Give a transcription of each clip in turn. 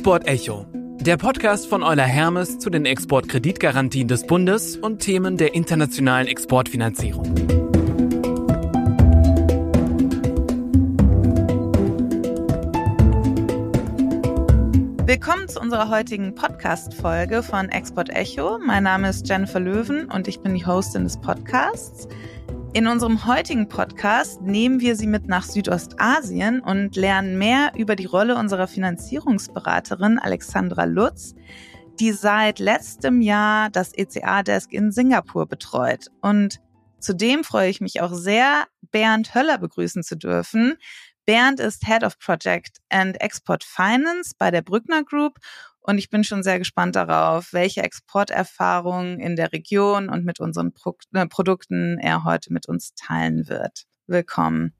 Export Echo, der Podcast von Euler Hermes zu den Exportkreditgarantien des Bundes und Themen der internationalen Exportfinanzierung. Willkommen zu unserer heutigen Podcast-Folge von Export Echo. Mein Name ist Jennifer Löwen und ich bin die Hostin des Podcasts. In unserem heutigen Podcast nehmen wir Sie mit nach Südostasien und lernen mehr über die Rolle unserer Finanzierungsberaterin Alexandra Lutz, die seit letztem Jahr das ECA-Desk in Singapur betreut. Und zudem freue ich mich auch sehr, Bernd Höller begrüßen zu dürfen. Bernd ist Head of Project and Export Finance bei der Brückner Group und ich bin schon sehr gespannt darauf, welche Exporterfahrungen in der Region und mit unseren Pro äh, Produkten er heute mit uns teilen wird. Willkommen.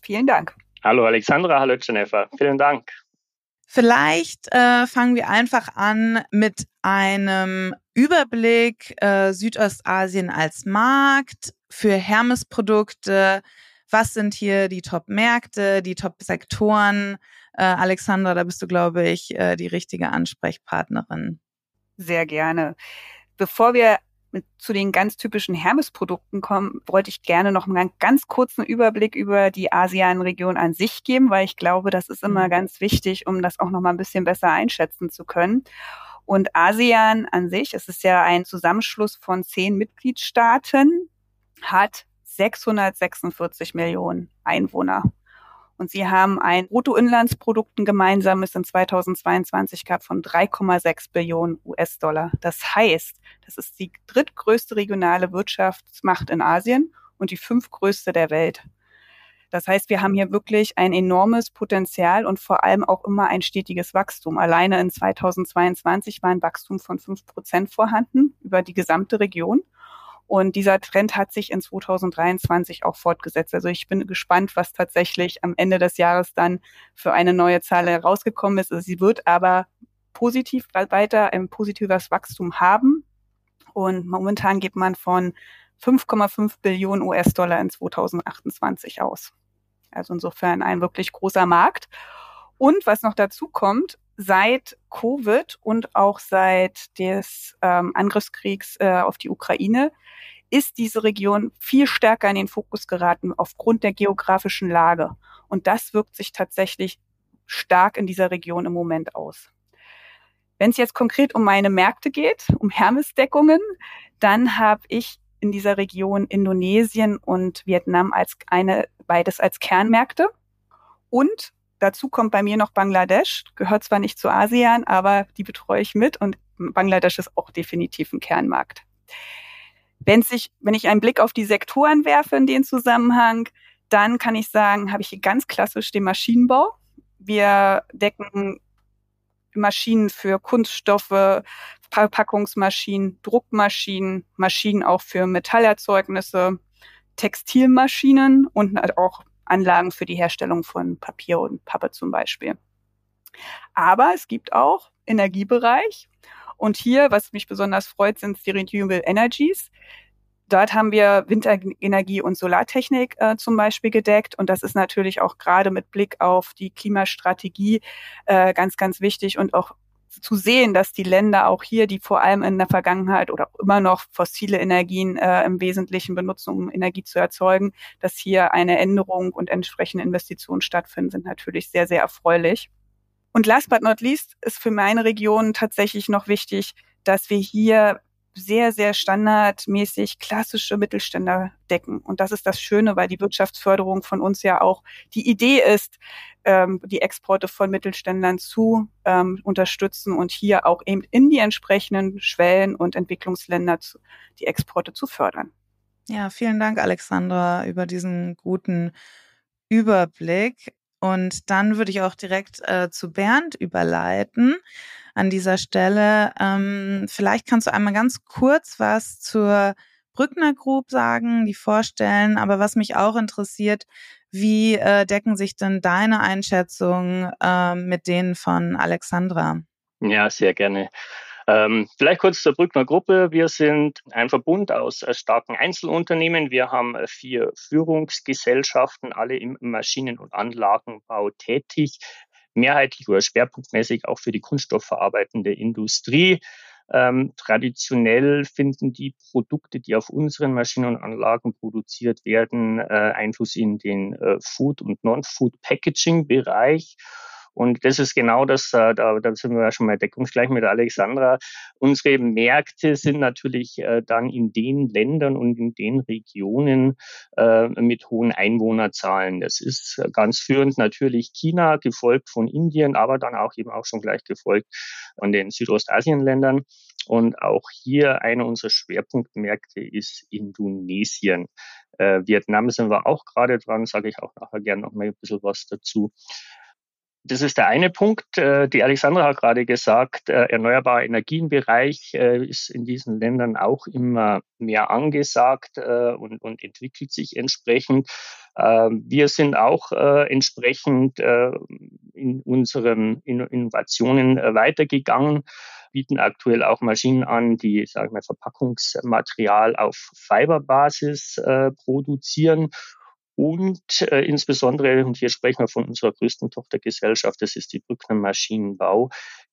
Vielen Dank. Hallo Alexandra, hallo Jennifer. Vielen Dank. Vielleicht äh, fangen wir einfach an mit einem Überblick äh, Südostasien als Markt für Hermes-Produkte. Was sind hier die Top-Märkte, die Top-Sektoren? Äh, Alexandra, da bist du, glaube ich, äh, die richtige Ansprechpartnerin. Sehr gerne. Bevor wir zu den ganz typischen Hermes-Produkten kommen, wollte ich gerne noch einen ganz kurzen Überblick über die ASEAN-Region an sich geben, weil ich glaube, das ist immer mhm. ganz wichtig, um das auch noch mal ein bisschen besser einschätzen zu können. Und ASEAN an sich, es ist ja ein Zusammenschluss von zehn Mitgliedstaaten, hat 646 Millionen Einwohner. Und sie haben ein Bruttoinlandsprodukt, ein gemeinsames in 2022 gehabt von 3,6 Billionen US-Dollar. Das heißt, das ist die drittgrößte regionale Wirtschaftsmacht in Asien und die fünftgrößte der Welt. Das heißt, wir haben hier wirklich ein enormes Potenzial und vor allem auch immer ein stetiges Wachstum. Alleine in 2022 war ein Wachstum von fünf Prozent vorhanden über die gesamte Region. Und dieser Trend hat sich in 2023 auch fortgesetzt. Also ich bin gespannt, was tatsächlich am Ende des Jahres dann für eine neue Zahl herausgekommen ist. Also sie wird aber positiv weiter ein positives Wachstum haben. Und momentan geht man von 5,5 Billionen US-Dollar in 2028 aus. Also insofern ein wirklich großer Markt. Und was noch dazu kommt, seit Covid und auch seit des ähm, Angriffskriegs äh, auf die Ukraine ist diese Region viel stärker in den Fokus geraten aufgrund der geografischen Lage. Und das wirkt sich tatsächlich stark in dieser Region im Moment aus. Wenn es jetzt konkret um meine Märkte geht, um Hermesdeckungen, dann habe ich in dieser Region Indonesien und Vietnam als eine, beides als Kernmärkte. Und Dazu kommt bei mir noch Bangladesch, gehört zwar nicht zu ASEAN, aber die betreue ich mit und Bangladesch ist auch definitiv ein Kernmarkt. Wenn sich, wenn ich einen Blick auf die Sektoren werfe in den Zusammenhang, dann kann ich sagen, habe ich hier ganz klassisch den Maschinenbau. Wir decken Maschinen für Kunststoffe, Verpackungsmaschinen, Druckmaschinen, Maschinen auch für Metallerzeugnisse, Textilmaschinen und auch Anlagen für die Herstellung von Papier und Pappe zum Beispiel. Aber es gibt auch Energiebereich. Und hier, was mich besonders freut, sind die Renewable Energies. Dort haben wir Windenergie und Solartechnik äh, zum Beispiel gedeckt. Und das ist natürlich auch gerade mit Blick auf die Klimastrategie äh, ganz, ganz wichtig und auch zu sehen, dass die Länder auch hier, die vor allem in der Vergangenheit oder immer noch fossile Energien äh, im Wesentlichen benutzen, um Energie zu erzeugen, dass hier eine Änderung und entsprechende Investitionen stattfinden, sind natürlich sehr, sehr erfreulich. Und last but not least ist für meine Region tatsächlich noch wichtig, dass wir hier sehr, sehr standardmäßig klassische Mittelständler decken. Und das ist das Schöne, weil die Wirtschaftsförderung von uns ja auch die Idee ist, ähm, die Exporte von Mittelständlern zu ähm, unterstützen und hier auch eben in die entsprechenden Schwellen- und Entwicklungsländer zu, die Exporte zu fördern. Ja, vielen Dank, Alexandra, über diesen guten Überblick. Und dann würde ich auch direkt äh, zu Bernd überleiten an dieser Stelle. Ähm, vielleicht kannst du einmal ganz kurz was zur Brückner Group sagen, die vorstellen. Aber was mich auch interessiert, wie äh, decken sich denn deine Einschätzungen äh, mit denen von Alexandra? Ja, sehr gerne. Ähm, vielleicht kurz zur Brückner Gruppe. Wir sind ein Verbund aus äh, starken Einzelunternehmen. Wir haben äh, vier Führungsgesellschaften, alle im Maschinen- und Anlagenbau tätig. mehrheitlich oder schwerpunktmäßig auch für die kunststoffverarbeitende Industrie. Ähm, traditionell finden die Produkte, die auf unseren Maschinen und Anlagen produziert werden, äh, Einfluss in den äh, Food- und Non-Food-Packaging-Bereich. Und das ist genau das, äh, da, da sind wir ja schon mal deckungsgleich mit Alexandra. Unsere Märkte sind natürlich äh, dann in den Ländern und in den Regionen äh, mit hohen Einwohnerzahlen. Das ist ganz führend natürlich China, gefolgt von Indien, aber dann auch eben auch schon gleich gefolgt von den Südostasienländern. Und auch hier einer unserer Schwerpunktmärkte ist Indonesien. Äh, Vietnam sind wir auch gerade dran, sage ich auch nachher gerne noch mal ein bisschen was dazu. Das ist der eine Punkt. Äh, die Alexandra hat gerade gesagt, äh, erneuerbare Energienbereich äh, ist in diesen Ländern auch immer mehr angesagt und, und entwickelt sich entsprechend. Ähm, wir sind auch entsprechend in unseren Innovationen weitergegangen bieten aktuell auch Maschinen an, die, sagen wir, Verpackungsmaterial auf Fiberbasis produzieren und äh, insbesondere, und hier sprechen wir von unserer größten Tochtergesellschaft, das ist die Brückner Maschinenbau,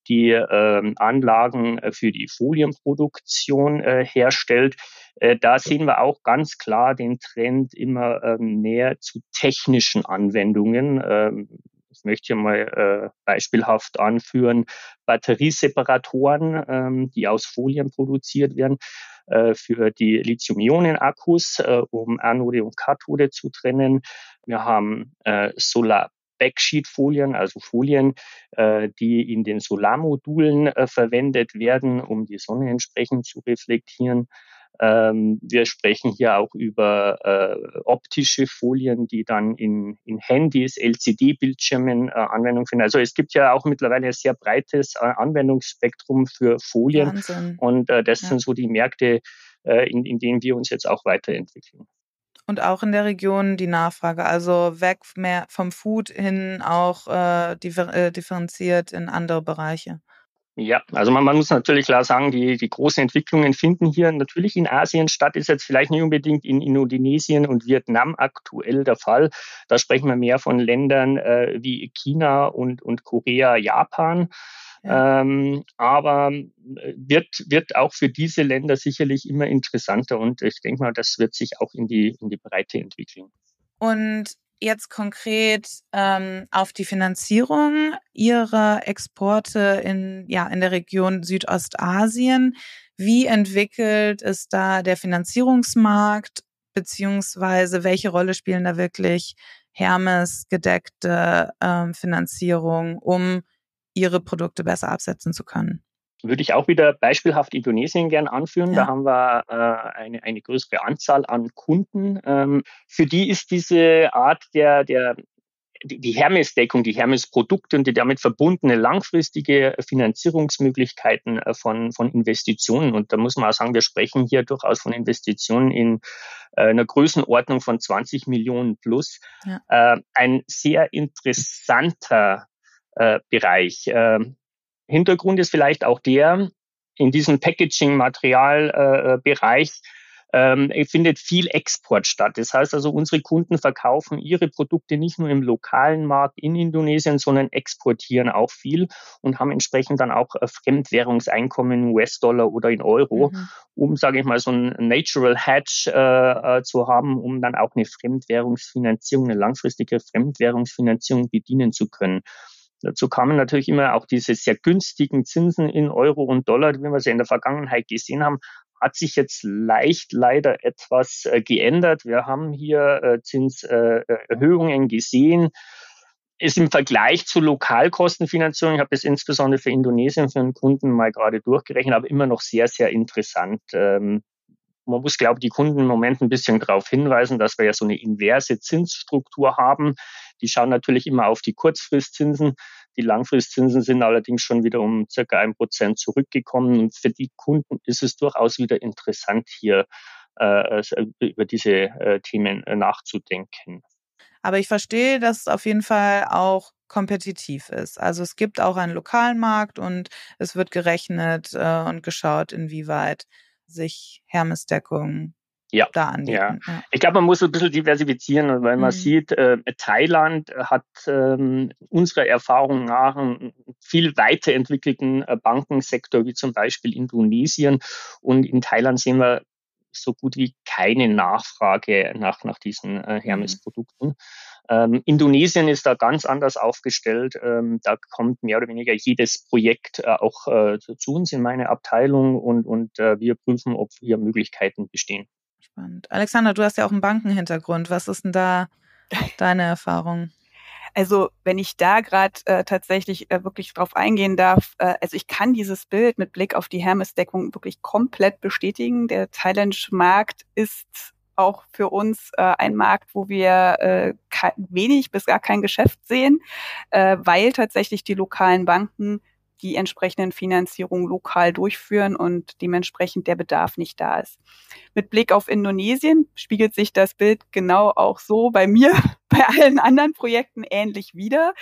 die ähm, Anlagen äh, für die Folienproduktion äh, herstellt. Äh, da sehen wir auch ganz klar den Trend immer ähm, näher zu technischen Anwendungen. Ähm, ich möchte hier mal äh, beispielhaft anführen, Batterieseparatoren, ähm, die aus Folien produziert werden äh, für die Lithium-Ionen-Akkus, äh, um Anode und Kathode zu trennen. Wir haben äh, Solar Backsheet-Folien, also Folien, äh, die in den Solarmodulen äh, verwendet werden, um die Sonne entsprechend zu reflektieren. Ähm, wir sprechen hier auch über äh, optische Folien, die dann in, in Handys, LCD-Bildschirmen äh, Anwendung finden. Also es gibt ja auch mittlerweile ein sehr breites äh, Anwendungsspektrum für Folien. Wahnsinn. Und äh, das ja. sind so die Märkte, äh, in, in denen wir uns jetzt auch weiterentwickeln. Und auch in der Region die Nachfrage, also weg mehr vom Food hin auch äh, differ differenziert in andere Bereiche. Ja, also man, man muss natürlich klar sagen, die, die großen Entwicklungen finden hier natürlich in Asien statt, ist jetzt vielleicht nicht unbedingt in Indonesien und Vietnam aktuell der Fall. Da sprechen wir mehr von Ländern äh, wie China und, und Korea, Japan. Ja. Ähm, aber äh, wird, wird auch für diese Länder sicherlich immer interessanter und ich denke mal, das wird sich auch in die, in die Breite entwickeln. Und jetzt konkret ähm, auf die Finanzierung Ihrer Exporte in, ja, in der Region Südostasien. Wie entwickelt ist da der Finanzierungsmarkt, beziehungsweise welche Rolle spielen da wirklich Hermes gedeckte ähm, Finanzierung, um ihre Produkte besser absetzen zu können? Würde ich auch wieder beispielhaft Indonesien gern anführen. Ja. Da haben wir äh, eine, eine größere Anzahl an Kunden. Ähm, für die ist diese Art der, der die Hermes-Deckung, die Hermes-Produkte und die damit verbundene langfristige Finanzierungsmöglichkeiten äh, von, von Investitionen. Und da muss man auch sagen, wir sprechen hier durchaus von Investitionen in äh, einer Größenordnung von 20 Millionen plus. Ja. Äh, ein sehr interessanter Bereich. Äh, Hintergrund ist vielleicht auch der, in diesem Packaging-Material-Bereich ähm, findet viel Export statt. Das heißt also, unsere Kunden verkaufen ihre Produkte nicht nur im lokalen Markt in Indonesien, sondern exportieren auch viel und haben entsprechend dann auch äh, Fremdwährungseinkommen in US-Dollar oder in Euro, mhm. um, sage ich mal, so ein Natural Hedge äh, äh, zu haben, um dann auch eine Fremdwährungsfinanzierung, eine langfristige Fremdwährungsfinanzierung bedienen zu können. Dazu kamen natürlich immer auch diese sehr günstigen Zinsen in Euro und Dollar, wie wir sie in der Vergangenheit gesehen haben, hat sich jetzt leicht leider etwas äh, geändert. Wir haben hier äh, Zinserhöhungen gesehen. Ist im Vergleich zu Lokalkostenfinanzierung, ich habe das insbesondere für Indonesien, für einen Kunden mal gerade durchgerechnet, aber immer noch sehr, sehr interessant. Ähm, man muss, glaube ich, die Kunden im Moment ein bisschen darauf hinweisen, dass wir ja so eine inverse Zinsstruktur haben. Die schauen natürlich immer auf die Kurzfristzinsen. Die Langfristzinsen sind allerdings schon wieder um circa ein Prozent zurückgekommen. Und für die Kunden ist es durchaus wieder interessant, hier äh, über diese äh, Themen äh, nachzudenken. Aber ich verstehe, dass es auf jeden Fall auch kompetitiv ist. Also es gibt auch einen lokalen Markt und es wird gerechnet äh, und geschaut, inwieweit sich Hermesdeckung ja, da anbieten. Ja. ja. Ich glaube, man muss ein bisschen diversifizieren, weil man mhm. sieht, äh, Thailand hat äh, unserer Erfahrung nach einen viel weiterentwickelten äh, Bankensektor, wie zum Beispiel Indonesien. Und in Thailand sehen wir so gut wie keine Nachfrage nach, nach diesen äh, mhm. Ähm, Indonesien ist da ganz anders aufgestellt. Ähm, da kommt mehr oder weniger jedes Projekt äh, auch äh, zu uns in meine Abteilung und, und äh, wir prüfen, ob hier Möglichkeiten bestehen. Spannend. Alexander, du hast ja auch einen Bankenhintergrund. Was ist denn da deine Erfahrung? Also wenn ich da gerade äh, tatsächlich äh, wirklich drauf eingehen darf, äh, also ich kann dieses Bild mit Blick auf die Hermes-Deckung wirklich komplett bestätigen. Der thailändische Markt ist auch für uns äh, ein Markt, wo wir äh, wenig bis gar kein Geschäft sehen, äh, weil tatsächlich die lokalen Banken die entsprechenden Finanzierungen lokal durchführen und dementsprechend der Bedarf nicht da ist. Mit Blick auf Indonesien spiegelt sich das Bild genau auch so bei mir, bei allen anderen Projekten ähnlich wieder.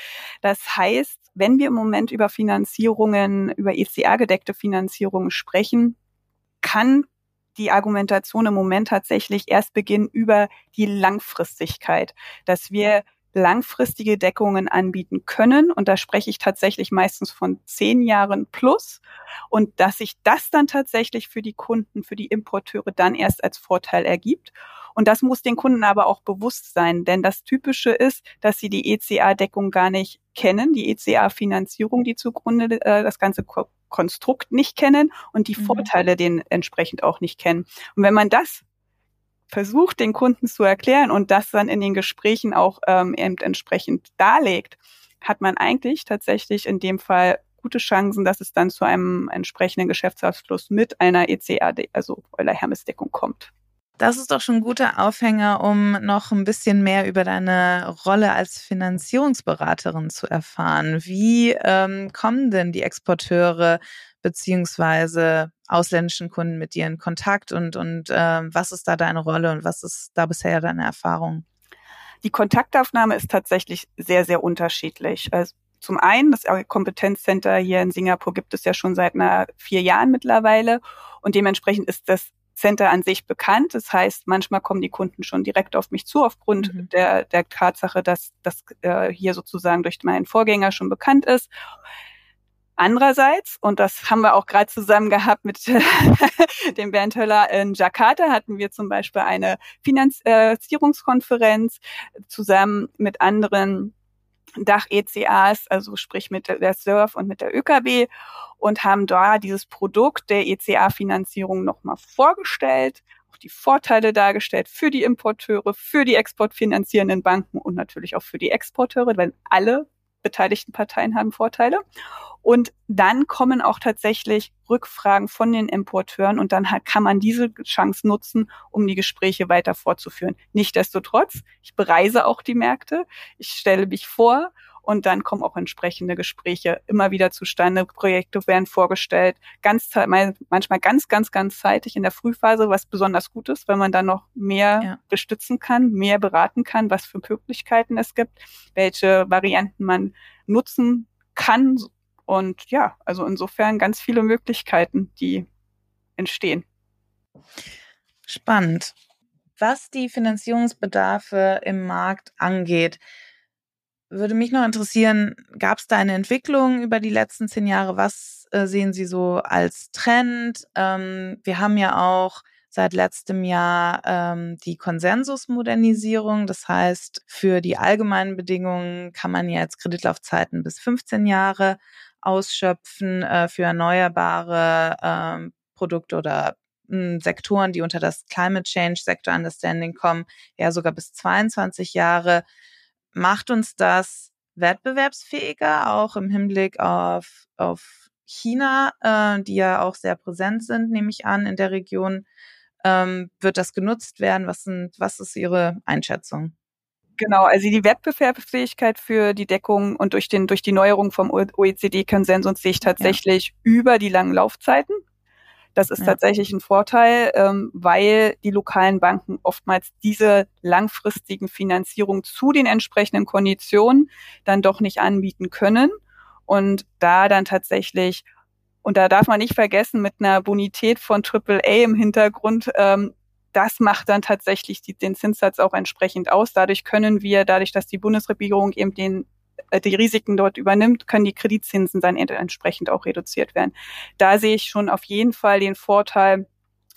Das heißt, wenn wir im Moment über Finanzierungen, über ECA-gedeckte Finanzierungen sprechen, kann die Argumentation im Moment tatsächlich erst beginnen über die Langfristigkeit, dass wir langfristige Deckungen anbieten können. Und da spreche ich tatsächlich meistens von zehn Jahren plus. Und dass sich das dann tatsächlich für die Kunden, für die Importeure dann erst als Vorteil ergibt. Und das muss den Kunden aber auch bewusst sein, denn das Typische ist, dass sie die ECA-Deckung gar nicht kennen, die ECA-Finanzierung, die zugrunde äh, das ganze Konstrukt nicht kennen und die mhm. Vorteile den entsprechend auch nicht kennen. Und wenn man das versucht, den Kunden zu erklären und das dann in den Gesprächen auch ähm, eben entsprechend darlegt, hat man eigentlich tatsächlich in dem Fall gute Chancen, dass es dann zu einem entsprechenden Geschäftsabschluss mit einer ECA, also Euler Hermes Deckung kommt. Das ist doch schon ein guter Aufhänger, um noch ein bisschen mehr über deine Rolle als Finanzierungsberaterin zu erfahren. Wie ähm, kommen denn die Exporteure beziehungsweise ausländischen Kunden mit dir in Kontakt und, und äh, was ist da deine Rolle und was ist da bisher deine Erfahrung? Die Kontaktaufnahme ist tatsächlich sehr, sehr unterschiedlich. Also zum einen, das Kompetenzcenter hier in Singapur gibt es ja schon seit einer vier Jahren mittlerweile und dementsprechend ist das Center an sich bekannt. Das heißt, manchmal kommen die Kunden schon direkt auf mich zu aufgrund mhm. der, der Tatsache, dass das äh, hier sozusagen durch meinen Vorgänger schon bekannt ist. Andererseits, und das haben wir auch gerade zusammen gehabt mit dem Bernd Höller in Jakarta, hatten wir zum Beispiel eine Finanzierungskonferenz zusammen mit anderen Dach-ECAs, also sprich mit der SURF und mit der ÖKB und haben da dieses Produkt der ECA-Finanzierung nochmal vorgestellt, auch die Vorteile dargestellt für die Importeure, für die exportfinanzierenden Banken und natürlich auch für die Exporteure, weil alle beteiligten Parteien haben Vorteile. Und dann kommen auch tatsächlich Rückfragen von den Importeuren und dann kann man diese Chance nutzen, um die Gespräche weiter fortzuführen. Nichtsdestotrotz, ich bereise auch die Märkte, ich stelle mich vor und dann kommen auch entsprechende Gespräche immer wieder zustande. Projekte werden vorgestellt, ganz manchmal ganz, ganz, ganz zeitig in der Frühphase, was besonders gut ist, weil man dann noch mehr ja. bestützen kann, mehr beraten kann, was für Möglichkeiten es gibt, welche Varianten man nutzen kann, und ja, also insofern ganz viele Möglichkeiten, die entstehen. Spannend. Was die Finanzierungsbedarfe im Markt angeht, würde mich noch interessieren, gab es da eine Entwicklung über die letzten zehn Jahre? Was äh, sehen Sie so als Trend? Ähm, wir haben ja auch seit letztem Jahr ähm, die Konsensusmodernisierung. Das heißt, für die allgemeinen Bedingungen kann man jetzt Kreditlaufzeiten bis 15 Jahre ausschöpfen äh, für erneuerbare ähm, Produkte oder hm, Sektoren, die unter das Climate Change Sector Understanding kommen, ja sogar bis 22 Jahre. Macht uns das wettbewerbsfähiger, auch im Hinblick auf, auf China, äh, die ja auch sehr präsent sind, nehme ich an, in der Region. Ähm, wird das genutzt werden? Was, sind, was ist Ihre Einschätzung? Genau, also die Wettbewerbsfähigkeit für die Deckung und durch den durch die Neuerung vom OECD-Konsensus sehe ich tatsächlich ja. über die langen Laufzeiten. Das ist ja. tatsächlich ein Vorteil, ähm, weil die lokalen Banken oftmals diese langfristigen Finanzierung zu den entsprechenden Konditionen dann doch nicht anbieten können und da dann tatsächlich und da darf man nicht vergessen, mit einer Bonität von AAA im Hintergrund ähm, das macht dann tatsächlich die, den Zinssatz auch entsprechend aus. Dadurch können wir, dadurch, dass die Bundesregierung eben den die Risiken dort übernimmt, können die Kreditzinsen dann entsprechend auch reduziert werden. Da sehe ich schon auf jeden Fall den Vorteil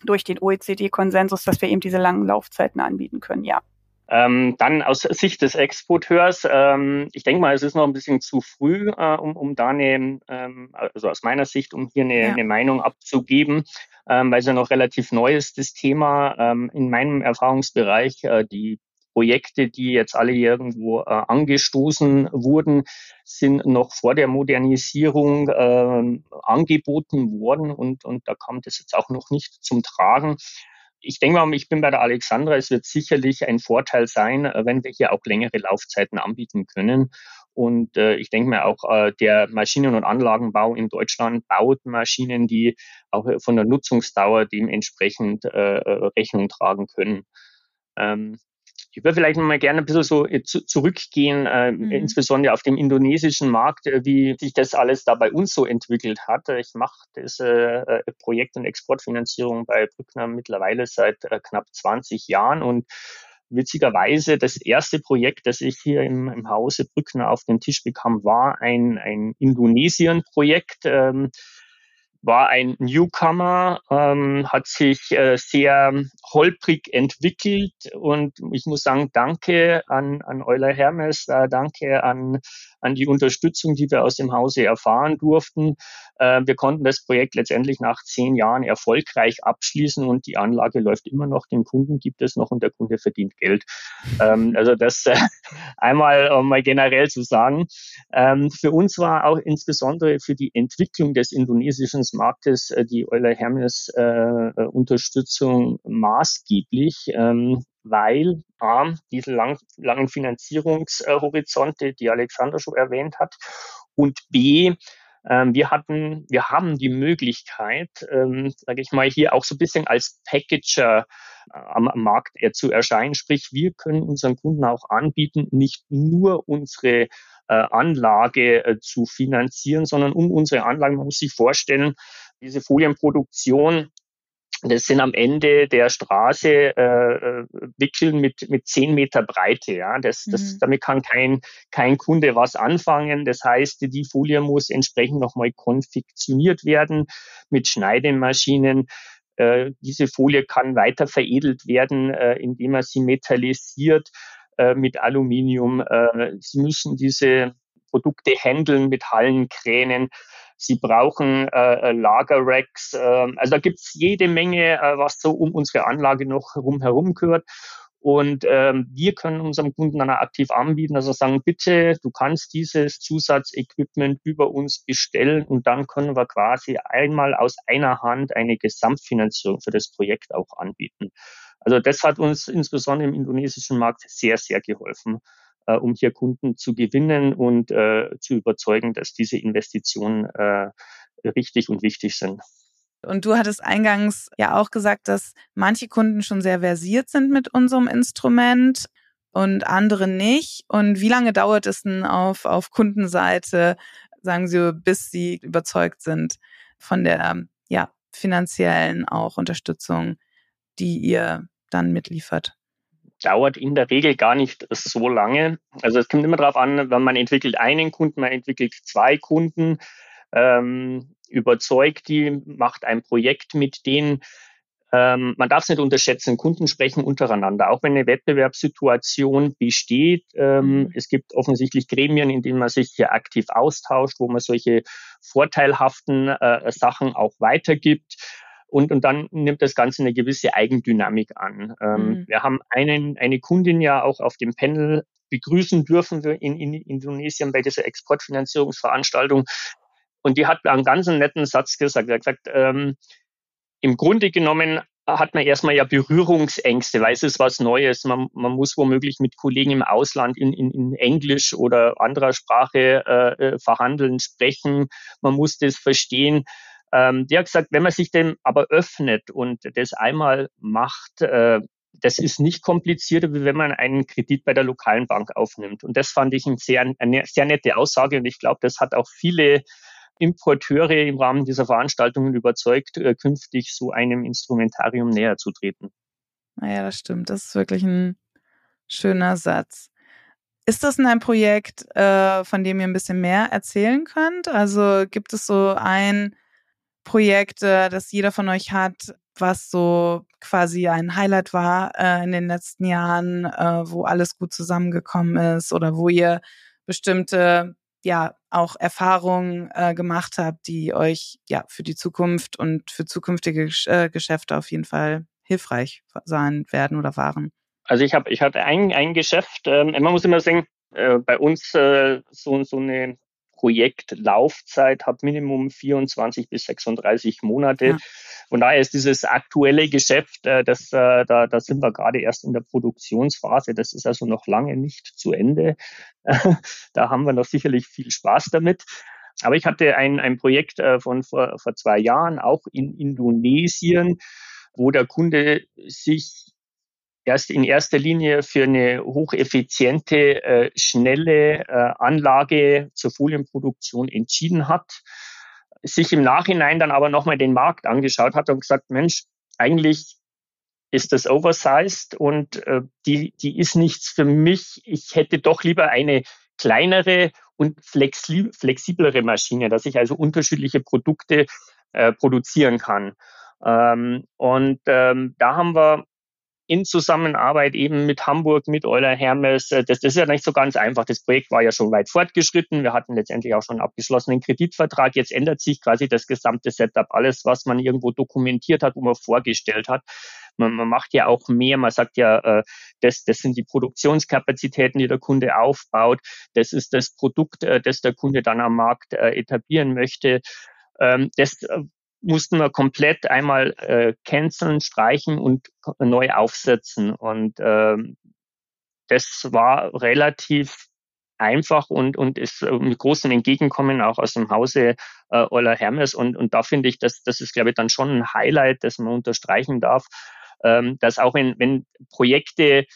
durch den OECD-Konsensus, dass wir eben diese langen Laufzeiten anbieten können, ja. Ähm, dann aus Sicht des Exporteurs, ähm, ich denke mal, es ist noch ein bisschen zu früh, äh, um, um da eine, ähm, also aus meiner Sicht, um hier eine, ja. eine Meinung abzugeben, ähm, weil es ja noch relativ neu ist, das Thema. Ähm, in meinem Erfahrungsbereich, äh, die Projekte, die jetzt alle irgendwo äh, angestoßen wurden, sind noch vor der Modernisierung äh, angeboten worden und, und da kam das jetzt auch noch nicht zum Tragen. Ich denke mal, ich bin bei der Alexandra, es wird sicherlich ein Vorteil sein, äh, wenn wir hier auch längere Laufzeiten anbieten können. Und äh, ich denke mir auch, äh, der Maschinen- und Anlagenbau in Deutschland baut Maschinen, die auch von der Nutzungsdauer dementsprechend äh, äh Rechnung tragen können. Ähm, ich würde vielleicht noch mal gerne ein bisschen so äh, zu, zurückgehen, äh, mhm. insbesondere auf dem indonesischen Markt, äh, wie sich das alles da bei uns so entwickelt hat. Ich mache das äh, äh, Projekt- und Exportfinanzierung bei Brückner mittlerweile seit äh, knapp 20 Jahren und witzigerweise das erste Projekt, das ich hier im, im Hause Brückner auf den Tisch bekam, war ein, ein Indonesien-Projekt. Ähm, war ein Newcomer, ähm, hat sich äh, sehr holprig entwickelt. Und ich muss sagen, danke an, an Euler Hermes, äh, danke an, an die Unterstützung, die wir aus dem Hause erfahren durften. Äh, wir konnten das Projekt letztendlich nach zehn Jahren erfolgreich abschließen und die Anlage läuft immer noch, den Kunden gibt es noch und der Kunde verdient Geld. Ähm, also das äh, einmal um mal generell zu sagen. Ähm, für uns war auch insbesondere für die Entwicklung des indonesischen Marktes äh, die Euler Hermes Unterstützung maßgeblich. Weil A, diese lang, langen Finanzierungshorizonte, die Alexander schon erwähnt hat, und B, ähm, wir hatten, wir haben die Möglichkeit, ähm, sage ich mal, hier auch so ein bisschen als Packager äh, am, Markt zu erscheinen. Sprich, wir können unseren Kunden auch anbieten, nicht nur unsere äh, Anlage äh, zu finanzieren, sondern um unsere Anlagen, man muss sich vorstellen, diese Folienproduktion das sind am Ende der Straße äh, äh, Wickeln mit, mit zehn Meter Breite. Ja, das, das, mhm. damit kann kein, kein Kunde was anfangen. Das heißt, die Folie muss entsprechend nochmal konfektioniert werden mit Schneidemaschinen. Äh, diese Folie kann weiter veredelt werden, äh, indem man sie metallisiert äh, mit Aluminium. Äh, sie müssen diese Produkte handeln mit Hallenkränen. Sie brauchen äh, äh, Lagerracks. Äh, also da gibt's jede Menge, äh, was so um unsere Anlage noch rumherum gehört. Und ähm, wir können unserem Kunden dann aktiv anbieten, also sagen, bitte, du kannst dieses Zusatzequipment über uns bestellen und dann können wir quasi einmal aus einer Hand eine Gesamtfinanzierung für das Projekt auch anbieten. Also das hat uns insbesondere im indonesischen Markt sehr, sehr geholfen äh, um hier Kunden zu gewinnen und äh, zu überzeugen, dass diese Investitionen äh, richtig und wichtig sind. Und du hattest eingangs ja auch gesagt, dass manche Kunden schon sehr versiert sind mit unserem Instrument und andere nicht. Und wie lange dauert es denn auf, auf Kundenseite, sagen Sie, bis Sie überzeugt sind von der ja, finanziellen auch Unterstützung, die ihr dann mitliefert? Dauert in der Regel gar nicht so lange. Also es kommt immer darauf an, wenn man entwickelt einen Kunden, man entwickelt zwei Kunden, ähm, überzeugt die, macht ein Projekt mit denen. Ähm, man darf es nicht unterschätzen, Kunden sprechen untereinander, auch wenn eine Wettbewerbssituation besteht. Ähm, mhm. es gibt offensichtlich Gremien, in denen man sich hier aktiv austauscht, wo man solche vorteilhaften äh, Sachen auch weitergibt und, und dann nimmt das Ganze eine gewisse Eigendynamik an. Ähm, mhm. Wir haben einen, eine Kundin ja auch auf dem Panel begrüßen dürfen wir in, in Indonesien bei dieser Exportfinanzierungsveranstaltung. Und die hat einen ganz netten Satz gesagt. Er hat gesagt, ähm, im Grunde genommen hat man erstmal ja Berührungsängste, weil es ist was Neues. Man, man muss womöglich mit Kollegen im Ausland in, in, in Englisch oder anderer Sprache äh, äh verhandeln, sprechen. Man muss das verstehen. Ähm, die hat gesagt, wenn man sich dem aber öffnet und das einmal macht, äh, das ist nicht komplizierter, wie wenn man einen Kredit bei der lokalen Bank aufnimmt. Und das fand ich ein sehr, eine sehr nette Aussage. Und ich glaube, das hat auch viele Importeure im Rahmen dieser Veranstaltungen überzeugt, äh, künftig so einem Instrumentarium näher zu treten. Naja, das stimmt. Das ist wirklich ein schöner Satz. Ist das ein Projekt, äh, von dem ihr ein bisschen mehr erzählen könnt? Also gibt es so ein Projekt, äh, das jeder von euch hat, was so quasi ein Highlight war äh, in den letzten Jahren, äh, wo alles gut zusammengekommen ist oder wo ihr bestimmte ja auch Erfahrungen äh, gemacht habt, die euch ja für die Zukunft und für zukünftige äh, Geschäfte auf jeden Fall hilfreich sein werden oder waren? Also ich habe, ich hatte ein, ein Geschäft. Ähm, man muss immer sagen, äh, bei uns äh, so so eine Projektlaufzeit hat Minimum 24 bis 36 Monate. Ja. Von daher ist dieses aktuelle Geschäft, äh, das, äh, da, da sind wir gerade erst in der Produktionsphase. Das ist also noch lange nicht zu Ende. da haben wir noch sicherlich viel Spaß damit. Aber ich hatte ein, ein Projekt äh, von vor, vor zwei Jahren, auch in Indonesien, wo der Kunde sich erst in erster Linie für eine hocheffiziente, äh, schnelle äh, Anlage zur Folienproduktion entschieden hat, sich im Nachhinein dann aber nochmal den Markt angeschaut hat und gesagt, Mensch, eigentlich ist das oversized und äh, die, die ist nichts für mich. Ich hätte doch lieber eine kleinere und flexi flexiblere Maschine, dass ich also unterschiedliche Produkte äh, produzieren kann. Ähm, und ähm, da haben wir in Zusammenarbeit eben mit Hamburg, mit Euler Hermes. Äh, das, das ist ja nicht so ganz einfach. Das Projekt war ja schon weit fortgeschritten. Wir hatten letztendlich auch schon einen abgeschlossenen Kreditvertrag. Jetzt ändert sich quasi das gesamte Setup. Alles, was man irgendwo dokumentiert hat, wo man vorgestellt hat. Man, man macht ja auch mehr. Man sagt ja, äh, das, das sind die Produktionskapazitäten, die der Kunde aufbaut. Das ist das Produkt, äh, das der Kunde dann am Markt äh, etablieren möchte. Ähm, das äh, mussten wir komplett einmal äh, canceln, streichen und neu aufsetzen. Und ähm, das war relativ einfach und, und ist äh, mit großem Entgegenkommen auch aus dem Hause äh, Euler Hermes. Und, und da finde ich, dass das ist, glaube ich, dann schon ein Highlight, das man unterstreichen darf, ähm, dass auch wenn, wenn Projekte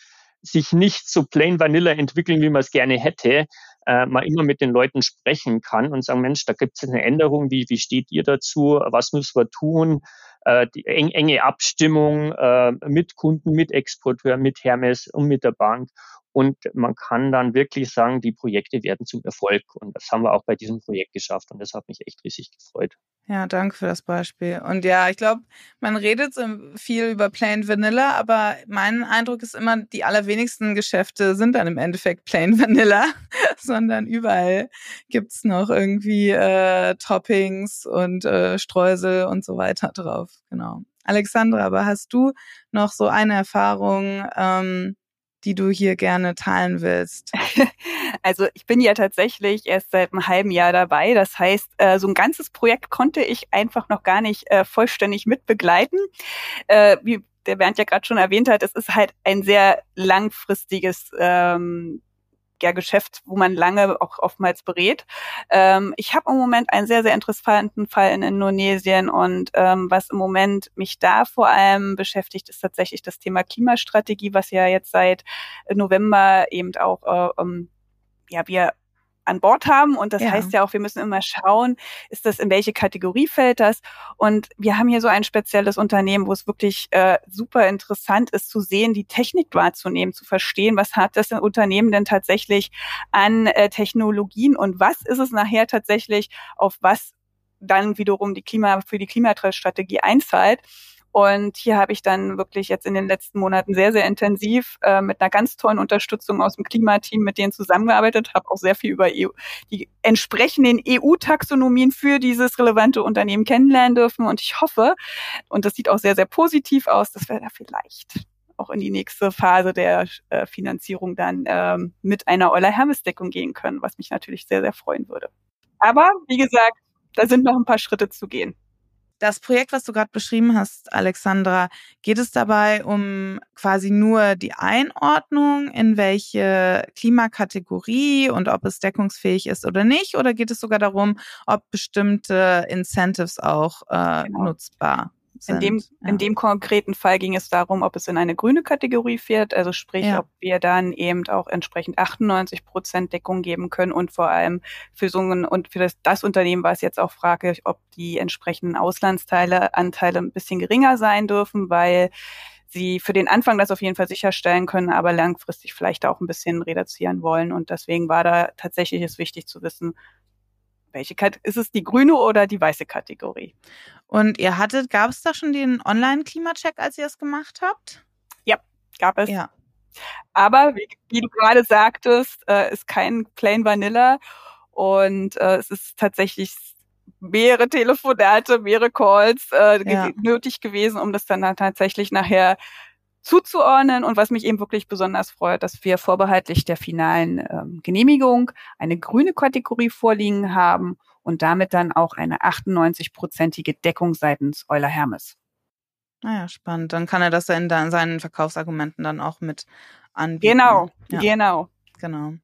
sich nicht so plain vanilla entwickeln, wie man es gerne hätte, äh, man immer mit den Leuten sprechen kann und sagen, Mensch, da gibt es eine Änderung, wie, wie steht ihr dazu, was müssen wir tun? Äh, die eng, enge Abstimmung äh, mit Kunden, mit Exporteur, mit Hermes und mit der Bank. Und man kann dann wirklich sagen, die Projekte werden zum Erfolg. Und das haben wir auch bei diesem Projekt geschafft. Und das hat mich echt riesig gefreut. Ja, danke für das Beispiel. Und ja, ich glaube, man redet viel über Plain Vanilla, aber mein Eindruck ist immer, die allerwenigsten Geschäfte sind dann im Endeffekt Plain Vanilla, sondern überall gibt's noch irgendwie äh, Toppings und äh, Streusel und so weiter drauf. Genau. Alexandra, aber hast du noch so eine Erfahrung, ähm, die du hier gerne teilen willst? Also ich bin ja tatsächlich erst seit einem halben Jahr dabei. Das heißt, äh, so ein ganzes Projekt konnte ich einfach noch gar nicht äh, vollständig mitbegleiten. Äh, wie der Bernd ja gerade schon erwähnt hat, es ist halt ein sehr langfristiges ähm, ja, Geschäft, wo man lange auch oftmals berät. Ähm, ich habe im Moment einen sehr, sehr interessanten Fall in Indonesien und ähm, was im Moment mich da vor allem beschäftigt, ist tatsächlich das Thema Klimastrategie, was ja jetzt seit November eben auch äh, um, ja, wir an Bord haben. Und das ja. heißt ja auch, wir müssen immer schauen, ist das, in welche Kategorie fällt das? Und wir haben hier so ein spezielles Unternehmen, wo es wirklich äh, super interessant ist zu sehen, die Technik wahrzunehmen, zu verstehen, was hat das Unternehmen denn tatsächlich an äh, Technologien und was ist es nachher tatsächlich, auf was dann wiederum die Klima, für die Klimastrategie einzahlt. Und hier habe ich dann wirklich jetzt in den letzten Monaten sehr, sehr intensiv äh, mit einer ganz tollen Unterstützung aus dem Klimateam mit denen zusammengearbeitet, habe auch sehr viel über EU, die entsprechenden EU-Taxonomien für dieses relevante Unternehmen kennenlernen dürfen. Und ich hoffe, und das sieht auch sehr, sehr positiv aus, dass wir da vielleicht auch in die nächste Phase der äh, Finanzierung dann ähm, mit einer Euler-Hermes-Deckung gehen können, was mich natürlich sehr, sehr freuen würde. Aber wie gesagt, da sind noch ein paar Schritte zu gehen. Das Projekt, was du gerade beschrieben hast, Alexandra, geht es dabei um quasi nur die Einordnung, in welche Klimakategorie und ob es deckungsfähig ist oder nicht? Oder geht es sogar darum, ob bestimmte Incentives auch äh, genau. nutzbar sind. In dem, ja. in dem konkreten Fall ging es darum, ob es in eine grüne Kategorie fährt, also sprich, ja. ob wir dann eben auch entsprechend 98 Prozent Deckung geben können und vor allem für so ein, und für das, das Unternehmen war es jetzt auch fraglich, ob die entsprechenden Auslandsteile, Anteile ein bisschen geringer sein dürfen, weil sie für den Anfang das auf jeden Fall sicherstellen können, aber langfristig vielleicht auch ein bisschen reduzieren wollen. Und deswegen war da tatsächlich es wichtig zu wissen, welche Kat ist es die grüne oder die weiße Kategorie? Und ihr hattet, gab es da schon den Online-Klimacheck, als ihr es gemacht habt? Ja, gab es. Ja. Aber wie, wie du gerade sagtest, äh, ist kein Plain Vanilla und äh, es ist tatsächlich mehrere Telefonate, mehrere Calls äh, ja. nötig gewesen, um das dann tatsächlich nachher zuzuordnen. Und was mich eben wirklich besonders freut, dass wir vorbehaltlich der finalen ähm, Genehmigung eine grüne Kategorie vorliegen haben und damit dann auch eine 98-prozentige Deckung seitens Euler Hermes. Naja, spannend. Dann kann er das in seinen Verkaufsargumenten dann auch mit anbieten. Genau, ja. genau. Genau.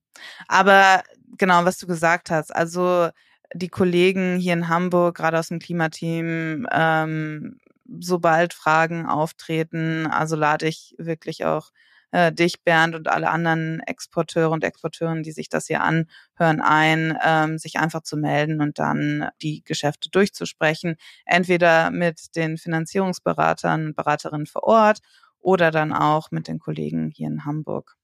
Aber genau, was du gesagt hast, also die Kollegen hier in Hamburg, gerade aus dem Klimateam, ähm, sobald Fragen auftreten, also lade ich wirklich auch äh, dich, Bernd, und alle anderen Exporteure und Exporteurinnen, die sich das hier anhören, ein, ähm, sich einfach zu melden und dann die Geschäfte durchzusprechen. Entweder mit den Finanzierungsberatern Beraterinnen vor Ort oder dann auch mit den Kollegen hier in Hamburg.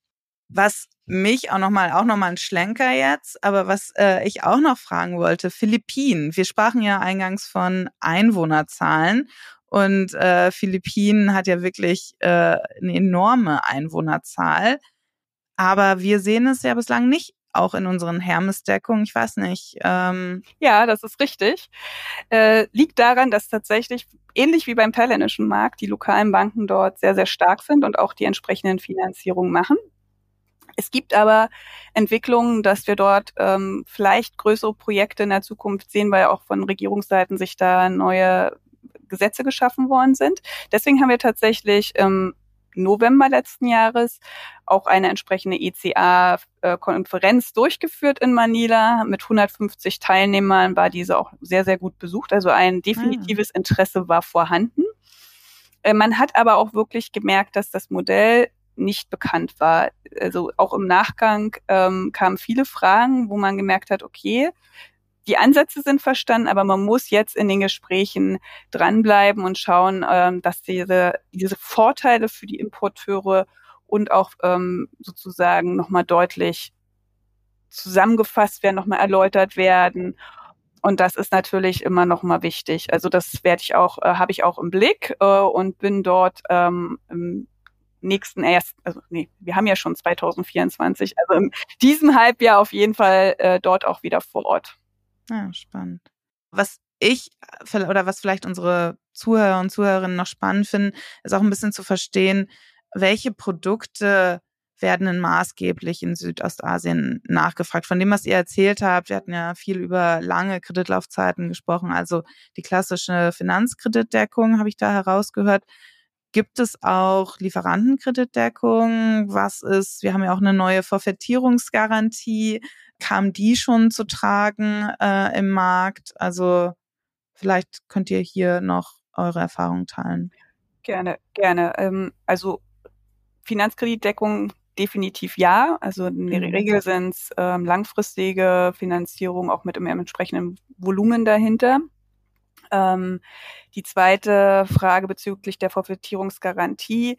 Was mich auch nochmal, auch nochmal ein Schlenker jetzt, aber was äh, ich auch noch fragen wollte, Philippinen. Wir sprachen ja eingangs von Einwohnerzahlen und äh, Philippinen hat ja wirklich äh, eine enorme Einwohnerzahl. Aber wir sehen es ja bislang nicht auch in unseren Hermes-Deckungen. Ich weiß nicht. Ähm ja, das ist richtig. Äh, liegt daran, dass tatsächlich ähnlich wie beim thailändischen Markt die lokalen Banken dort sehr, sehr stark sind und auch die entsprechenden Finanzierungen machen. Es gibt aber Entwicklungen, dass wir dort ähm, vielleicht größere Projekte in der Zukunft sehen, weil auch von Regierungsseiten sich da neue Gesetze geschaffen worden sind. Deswegen haben wir tatsächlich im November letzten Jahres auch eine entsprechende ECA-Konferenz durchgeführt in Manila. Mit 150 Teilnehmern war diese auch sehr, sehr gut besucht. Also ein definitives Interesse war vorhanden. Äh, man hat aber auch wirklich gemerkt, dass das Modell nicht bekannt war. Also auch im Nachgang ähm, kamen viele Fragen, wo man gemerkt hat, okay, die Ansätze sind verstanden, aber man muss jetzt in den Gesprächen dranbleiben und schauen, ähm, dass diese, diese Vorteile für die Importeure und auch ähm, sozusagen nochmal deutlich zusammengefasst werden, nochmal erläutert werden. Und das ist natürlich immer nochmal wichtig. Also das werde ich auch, äh, habe ich auch im Blick äh, und bin dort ähm, im nächsten erst, also nee, wir haben ja schon 2024, also in diesem Halbjahr auf jeden Fall äh, dort auch wieder vor Ort. Ja, spannend. Was ich oder was vielleicht unsere Zuhörer und Zuhörerinnen noch spannend finden, ist auch ein bisschen zu verstehen, welche Produkte werden denn maßgeblich in Südostasien nachgefragt. Von dem, was ihr erzählt habt, wir hatten ja viel über lange Kreditlaufzeiten gesprochen, also die klassische Finanzkreditdeckung habe ich da herausgehört. Gibt es auch Lieferantenkreditdeckung? Was ist, wir haben ja auch eine neue Forfaitierungsgarantie. Kam die schon zu tragen äh, im Markt? Also vielleicht könnt ihr hier noch eure Erfahrungen teilen. Gerne, gerne. Ähm, also Finanzkreditdeckung definitiv ja. Also in der mhm. Regel sind es ähm, langfristige Finanzierung auch mit einem entsprechenden Volumen dahinter. Ähm, die zweite Frage bezüglich der Forfaitierungsgarantie.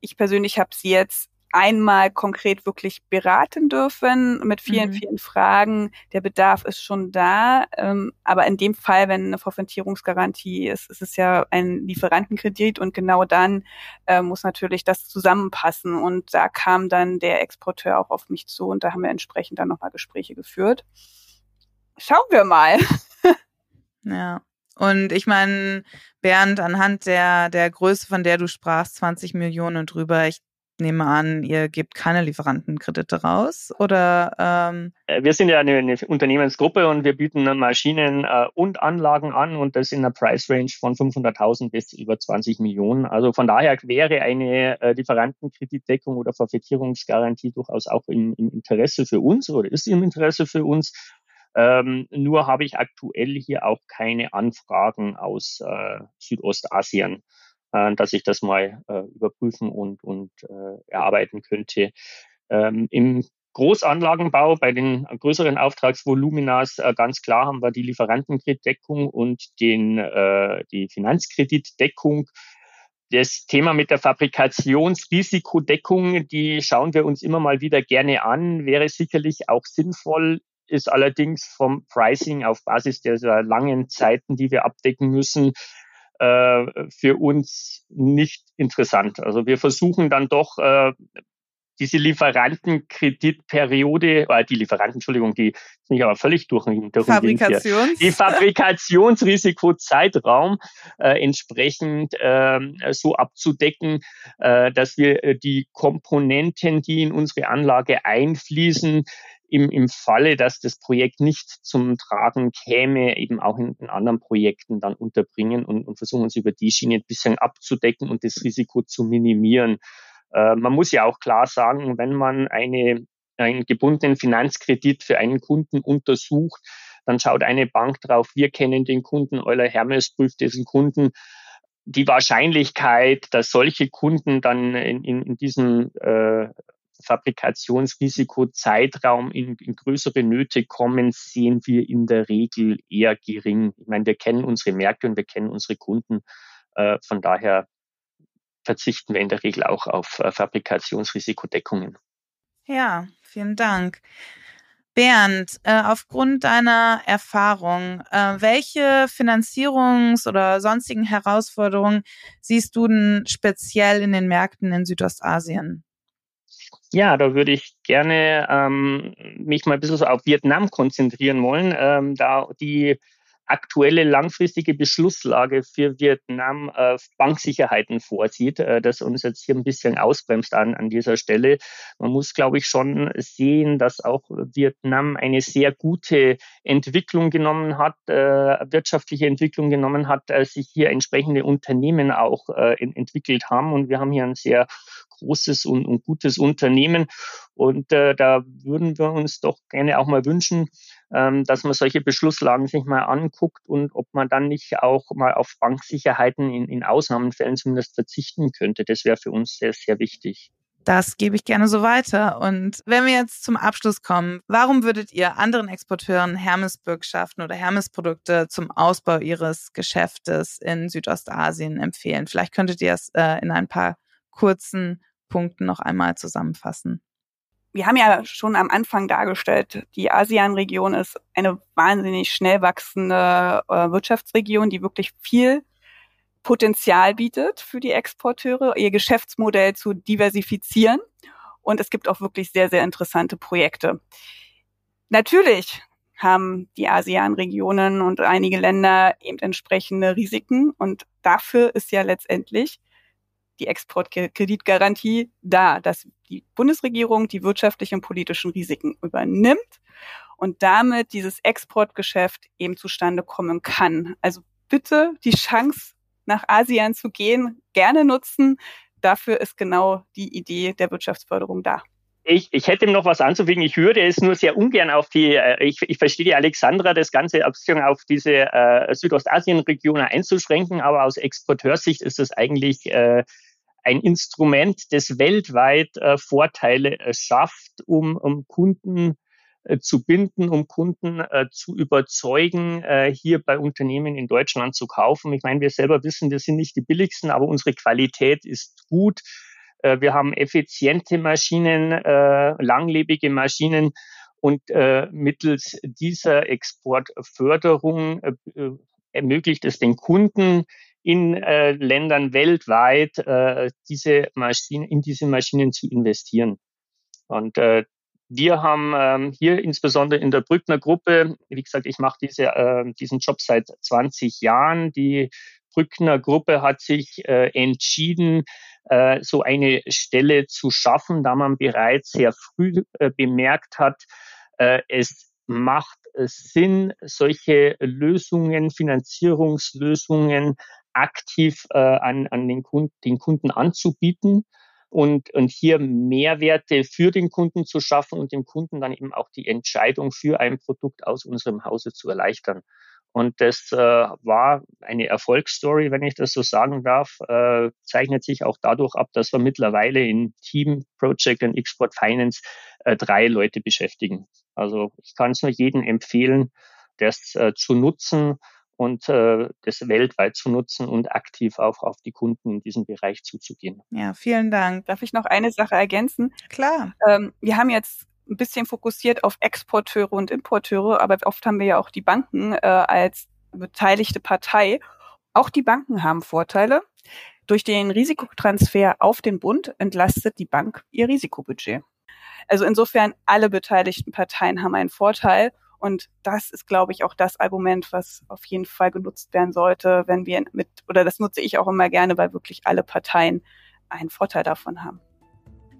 Ich persönlich habe sie jetzt einmal konkret wirklich beraten dürfen mit vielen, mhm. vielen Fragen. Der Bedarf ist schon da. Ähm, aber in dem Fall, wenn eine Forfaitierungsgarantie ist, ist es ja ein Lieferantenkredit und genau dann äh, muss natürlich das zusammenpassen. Und da kam dann der Exporteur auch auf mich zu und da haben wir entsprechend dann nochmal Gespräche geführt. Schauen wir mal. Ja. Und ich meine, Bernd, anhand der, der Größe, von der du sprachst, 20 Millionen und drüber, ich nehme an, ihr gebt keine Lieferantenkredite raus oder? Ähm äh, wir sind ja eine, eine Unternehmensgruppe und wir bieten Maschinen äh, und Anlagen an und das in einer Price Range von 500.000 bis über 20 Millionen. Also von daher wäre eine äh, Lieferantenkreditdeckung oder Verfettierungsgarantie durchaus auch im, im Interesse für uns oder ist im Interesse für uns. Ähm, nur habe ich aktuell hier auch keine Anfragen aus äh, Südostasien, äh, dass ich das mal äh, überprüfen und, und äh, erarbeiten könnte. Ähm, Im Großanlagenbau bei den größeren Auftragsvoluminas äh, ganz klar haben wir die Lieferantenkreditdeckung und den, äh, die Finanzkreditdeckung. das Thema mit der Fabrikationsrisikodeckung, die schauen wir uns immer mal wieder gerne an, wäre sicherlich auch sinnvoll, ist allerdings vom Pricing auf Basis der langen Zeiten, die wir abdecken müssen, äh, für uns nicht interessant. Also wir versuchen dann doch äh, diese Lieferantenkreditperiode, äh, die Lieferanten, Entschuldigung, die ist nicht aber völlig durch, Fabrikations die Fabrikationsrisikozeitraum äh, entsprechend äh, so abzudecken, äh, dass wir äh, die Komponenten, die in unsere Anlage einfließen, im, im Falle, dass das Projekt nicht zum Tragen käme, eben auch in, in anderen Projekten dann unterbringen und, und versuchen uns über die Schiene ein bisschen abzudecken und das Risiko zu minimieren. Äh, man muss ja auch klar sagen, wenn man eine, einen gebundenen Finanzkredit für einen Kunden untersucht, dann schaut eine Bank drauf, wir kennen den Kunden, Euler Hermes prüft diesen Kunden. Die Wahrscheinlichkeit, dass solche Kunden dann in, in, in diesem äh, Fabrikationsrisiko-Zeitraum in, in größere Nöte kommen, sehen wir in der Regel eher gering. Ich meine, wir kennen unsere Märkte und wir kennen unsere Kunden. Äh, von daher verzichten wir in der Regel auch auf äh, Fabrikationsrisikodeckungen. Ja, vielen Dank. Bernd, äh, aufgrund deiner Erfahrung, äh, welche Finanzierungs- oder sonstigen Herausforderungen siehst du denn speziell in den Märkten in Südostasien? Ja, da würde ich gerne ähm, mich mal ein bisschen so auf Vietnam konzentrieren wollen, ähm, da die aktuelle langfristige Beschlusslage für Vietnam äh, Banksicherheiten vorsieht, äh, das uns jetzt hier ein bisschen ausbremst an, an dieser Stelle. Man muss, glaube ich, schon sehen, dass auch Vietnam eine sehr gute Entwicklung genommen hat, äh, wirtschaftliche Entwicklung genommen hat, äh, sich hier entsprechende Unternehmen auch äh, entwickelt haben. Und wir haben hier ein sehr großes und, und gutes Unternehmen. Und äh, da würden wir uns doch gerne auch mal wünschen, dass man solche Beschlusslagen sich mal anguckt und ob man dann nicht auch mal auf Banksicherheiten in, in Ausnahmenfällen zumindest verzichten könnte. Das wäre für uns sehr, sehr wichtig. Das gebe ich gerne so weiter. Und wenn wir jetzt zum Abschluss kommen, warum würdet ihr anderen Exporteuren Hermes-Bürgschaften oder Hermes-Produkte zum Ausbau ihres Geschäftes in Südostasien empfehlen? Vielleicht könntet ihr es äh, in ein paar kurzen Punkten noch einmal zusammenfassen. Wir haben ja schon am Anfang dargestellt, die ASEAN-Region ist eine wahnsinnig schnell wachsende äh, Wirtschaftsregion, die wirklich viel Potenzial bietet für die Exporteure, ihr Geschäftsmodell zu diversifizieren. Und es gibt auch wirklich sehr, sehr interessante Projekte. Natürlich haben die ASEAN-Regionen und einige Länder eben entsprechende Risiken. Und dafür ist ja letztendlich die Exportkreditgarantie da, dass die Bundesregierung die wirtschaftlichen und politischen Risiken übernimmt und damit dieses Exportgeschäft eben zustande kommen kann. Also bitte die Chance, nach Asien zu gehen, gerne nutzen. Dafür ist genau die Idee der Wirtschaftsförderung da. Ich, ich hätte noch was anzufügen. Ich würde es nur sehr ungern auf die, äh, ich, ich verstehe die Alexandra, das Ganze auf diese äh, Südostasien-Region einzuschränken, aber aus Exporteursicht ist es eigentlich äh, ein Instrument, das weltweit äh, Vorteile äh, schafft, um, um Kunden äh, zu binden, um Kunden äh, zu überzeugen, äh, hier bei Unternehmen in Deutschland zu kaufen. Ich meine, wir selber wissen, wir sind nicht die billigsten, aber unsere Qualität ist gut. Äh, wir haben effiziente Maschinen, langlebige Maschinen und mittels dieser Exportförderung ermöglicht es den Kunden, in äh, Ländern weltweit äh, diese Maschinen, in diese Maschinen zu investieren. Und äh, wir haben ähm, hier insbesondere in der Brückner Gruppe, wie gesagt, ich mache diese, äh, diesen Job seit 20 Jahren. Die Brückner Gruppe hat sich äh, entschieden, äh, so eine Stelle zu schaffen, da man bereits sehr früh äh, bemerkt hat, äh, es macht Sinn, solche Lösungen, Finanzierungslösungen aktiv äh, an, an den, Kunden, den Kunden anzubieten und, und hier Mehrwerte für den Kunden zu schaffen und dem Kunden dann eben auch die Entscheidung für ein Produkt aus unserem Hause zu erleichtern. Und das äh, war eine Erfolgsstory, wenn ich das so sagen darf, äh, zeichnet sich auch dadurch ab, dass wir mittlerweile in Team Project und Export Finance äh, drei Leute beschäftigen. Also ich kann es nur jedem empfehlen, das äh, zu nutzen und äh, das weltweit zu nutzen und aktiv auch auf die Kunden in diesem Bereich zuzugehen. Ja, vielen Dank. Darf ich noch eine Sache ergänzen? Klar. Ähm, wir haben jetzt ein bisschen fokussiert auf Exporteure und Importeure, aber oft haben wir ja auch die Banken äh, als beteiligte Partei. Auch die Banken haben Vorteile. Durch den Risikotransfer auf den Bund entlastet die Bank ihr Risikobudget. Also insofern alle beteiligten Parteien haben einen Vorteil und das ist, glaube ich, auch das Argument, was auf jeden Fall genutzt werden sollte, wenn wir mit, oder das nutze ich auch immer gerne, weil wirklich alle Parteien einen Vorteil davon haben.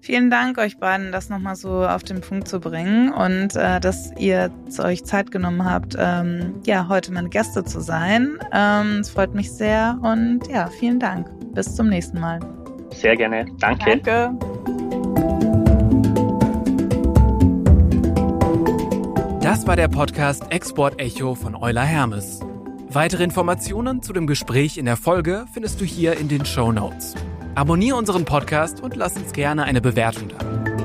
Vielen Dank euch beiden, das nochmal so auf den Punkt zu bringen und äh, dass ihr euch Zeit genommen habt, ähm, ja, heute meine Gäste zu sein. Ähm, es freut mich sehr und ja, vielen Dank. Bis zum nächsten Mal. Sehr gerne. Danke. Danke. Das war der Podcast Export Echo von Euler Hermes. Weitere Informationen zu dem Gespräch in der Folge findest du hier in den Show Notes. Abonniere unseren Podcast und lass uns gerne eine Bewertung da.